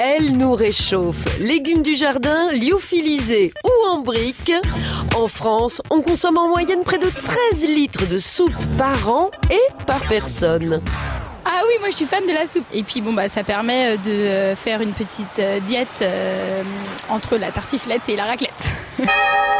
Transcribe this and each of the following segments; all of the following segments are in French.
Elle nous réchauffe. Légumes du jardin, lyophilisés ou en briques. En France, on consomme en moyenne près de 13 litres de soupe par an et par personne. Ah oui, moi je suis fan de la soupe. Et puis bon bah ça permet euh, de euh, faire une petite euh, diète euh, entre la tartiflette et la raclette.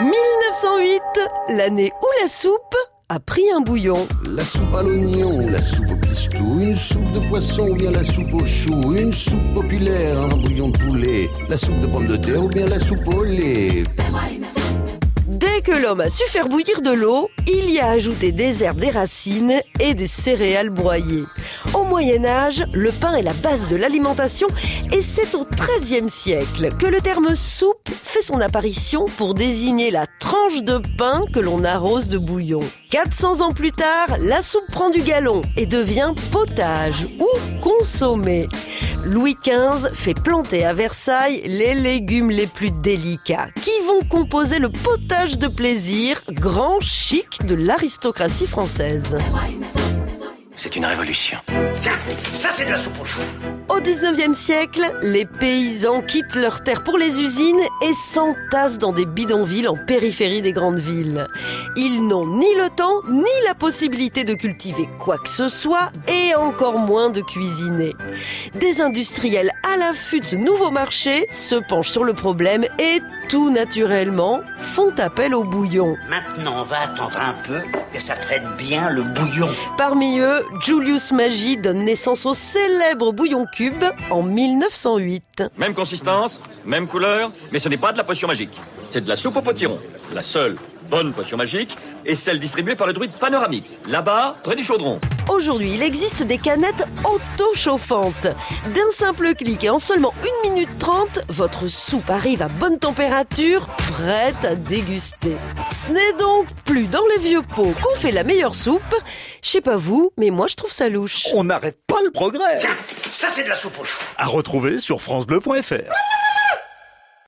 1908, l'année où la soupe a pris un bouillon. La soupe à l'oignon, la soupe au pistou, une soupe de poisson ou bien la soupe au chou, une soupe populaire, un bouillon de poulet, la soupe de pommes de terre ou bien la soupe au lait. Que l'homme a su faire bouillir de l'eau, il y a ajouté des herbes, des racines et des céréales broyées. Au Moyen Âge, le pain est la base de l'alimentation et c'est au XIIIe siècle que le terme soupe fait son apparition pour désigner la tranche de pain que l'on arrose de bouillon. 400 ans plus tard, la soupe prend du galon et devient potage ou consommé. Louis XV fait planter à Versailles les légumes les plus délicats qui vont composer le potage de plaisir, grand chic de l'aristocratie française. C'est une révolution. Tiens, ça c'est de la soupe au chou. Au 19e siècle, les paysans quittent leurs terres pour les usines et s'entassent dans des bidonvilles en périphérie des grandes villes. Ils n'ont ni le temps ni la possibilité de cultiver quoi que ce soit et encore moins de cuisiner. Des industriels à l'affût de ce nouveau marché se penchent sur le problème et tout naturellement font appel au bouillon. Maintenant, on va attendre un peu que ça prenne bien le bouillon. Parmi eux, Julius Maggi donne naissance au célèbre bouillon cube en 1908. Même consistance, même couleur, mais ce n'est pas de la potion magique. C'est de la soupe au potiron. La seule bonne potion magique est celle distribuée par le druide Panoramix, là-bas, près du chaudron. Aujourd'hui, il existe des canettes auto-chauffantes. D'un simple clic et en seulement 1 minute 30, votre soupe arrive à bonne température, prête à déguster. Ce n'est donc plus dans les vieux pots qu'on fait la meilleure soupe. Je sais pas vous, mais moi je trouve ça louche. On n'arrête pas le progrès. Tiens, ça c'est de la soupe au chou. À retrouver sur francebleu.fr.